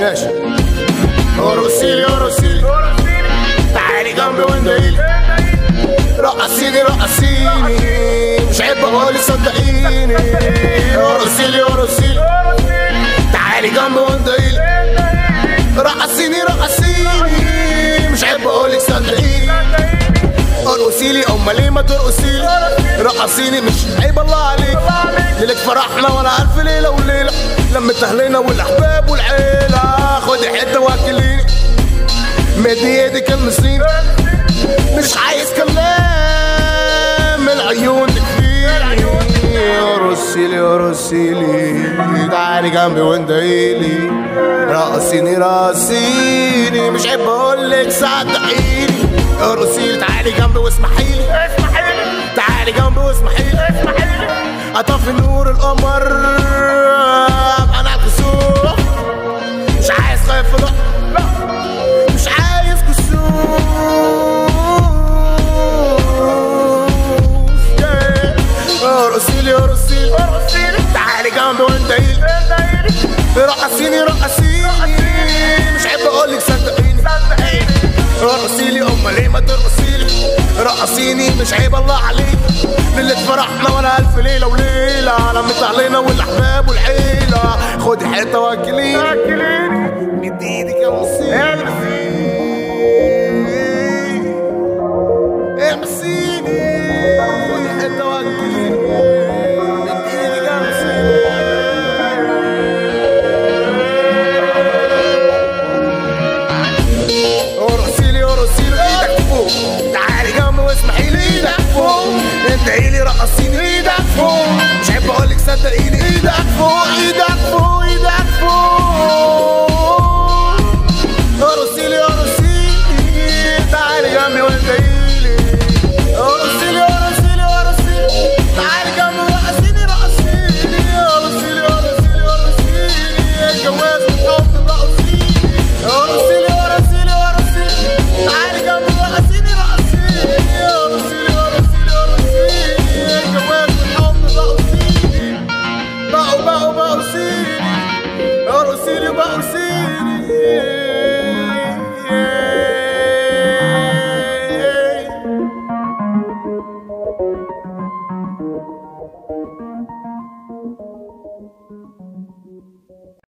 ماشي تعالي جنبي رقصيني مش عيب بقولي صدقيني تعالي جنبي ارقصيلي ليه ما ترقصيلي رقصيني مش عيب الله عليك ليلة فرحنا وأنا ألف ليلة وليلة. لمة اهلنا والأحباب والعيلة. خدي حتة واكليني. مدي إيدك المسيني مش عايز كلام. من عيون تكفيني ارقصيلي ارقصيلي تعالي جنبي واندهيلي رقصيني رقصيني مش عيب بقولك صدقيني ارقصيلي تعالي جنبي واسمحيلي. تعالي جنبي واسمحيلي. اطفي نور القمر. أنا الكسوف مش عايز خايف لا. مش عايز كسوف. ارقصيلي ارقصيلي تعالي جنبي واندهيلي رقصيني رقصيني رقصيني مش عيب الله عليك. ليلة فرحنا وأنا ألف ليلة وليلة. لمت علينا والأحباب والعيلة. خدي حتة واكليني مدي إيدك يا مصير عيلي رقصيني. إيدك فوق. مش عيب أقولك صدقيني. إيدك فوق إيدك فوق. I'm about to see